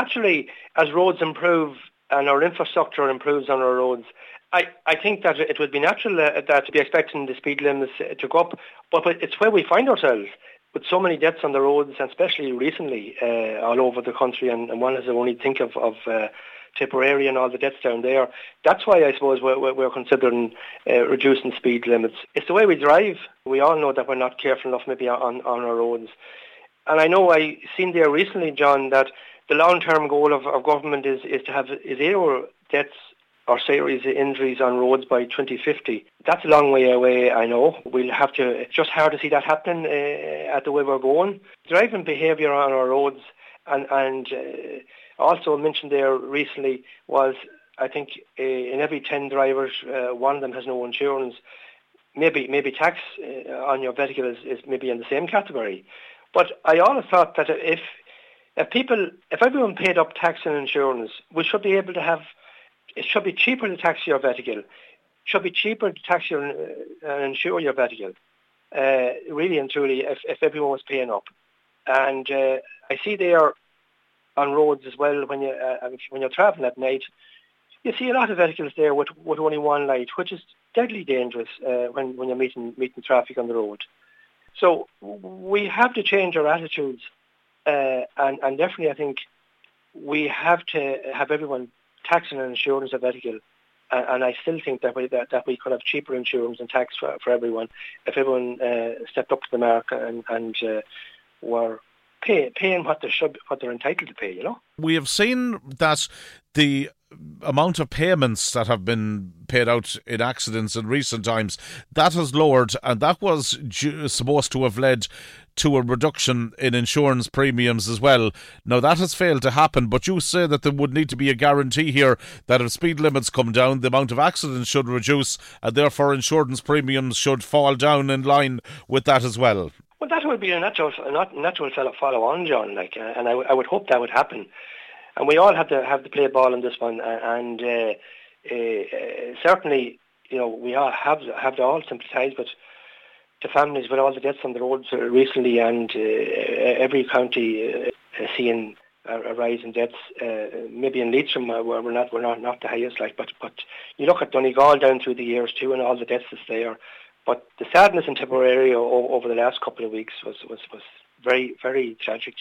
naturally, as roads improve and our infrastructure improves on our roads, I, I think that it would be natural uh, that to be expecting the speed limits to go up, but, but it's where we find ourselves with so many deaths on the roads, and especially recently uh, all over the country, and, and one has to only think of, of uh, Tipperary and all the deaths down there. That's why I suppose we're, we're considering uh, reducing speed limits. It's the way we drive. We all know that we're not careful enough maybe on, on our roads. And I know I seen there recently, John, that the long-term goal of, of government is, is to have zero deaths or serious injuries on roads by 2050. That's a long way away, I know. We'll have to, it's just hard to see that happening uh, at the way we're going. Driving behaviour on our roads and, and uh, also mentioned there recently was, I think, uh, in every 10 drivers, uh, one of them has no insurance. Maybe maybe tax uh, on your vehicle is, is maybe in the same category. But I always thought that if if people, if everyone paid up tax and insurance, we should be able to have it should be cheaper to tax your vehicle. It should be cheaper to tax your uh, and insure your vehicle. Uh, really and truly, if, if everyone was paying up, and uh, I see there on roads as well when you uh, when you're travelling at night, you see a lot of vehicles there with with only one light, which is deadly dangerous uh, when when you're meeting meeting traffic on the road. So we have to change our attitudes, uh, and and definitely I think we have to have everyone taxing and insurance of vehicle. And, and I still think that we that, that we could have cheaper insurance and tax for, for everyone if everyone uh, stepped up to the mark and, and uh, were pay, paying what they should, what they're entitled to pay. You know, we have seen that the amount of payments that have been paid out in accidents in recent times that has lowered, and that was supposed to have led to a reduction in insurance premiums as well. Now that has failed to happen, but you say that there would need to be a guarantee here that if speed limits come down, the amount of accidents should reduce, and therefore insurance premiums should fall down in line with that as well. Well, that would be a natural, a natural follow on, John. Like, uh, and I, I would hope that would happen and we all have to have to play ball in this one. And uh, uh, certainly, you know, we all have have to all sympathise with the families with all the deaths on the roads recently, and uh, every county uh, seeing a, a rise in deaths. Uh, maybe in Leitrim, uh, we're not we're not not the highest, like, but but you look at Donegal down through the years too, and all the deaths that's there. But the sadness in Tipperary over the last couple of weeks was was was very very tragic.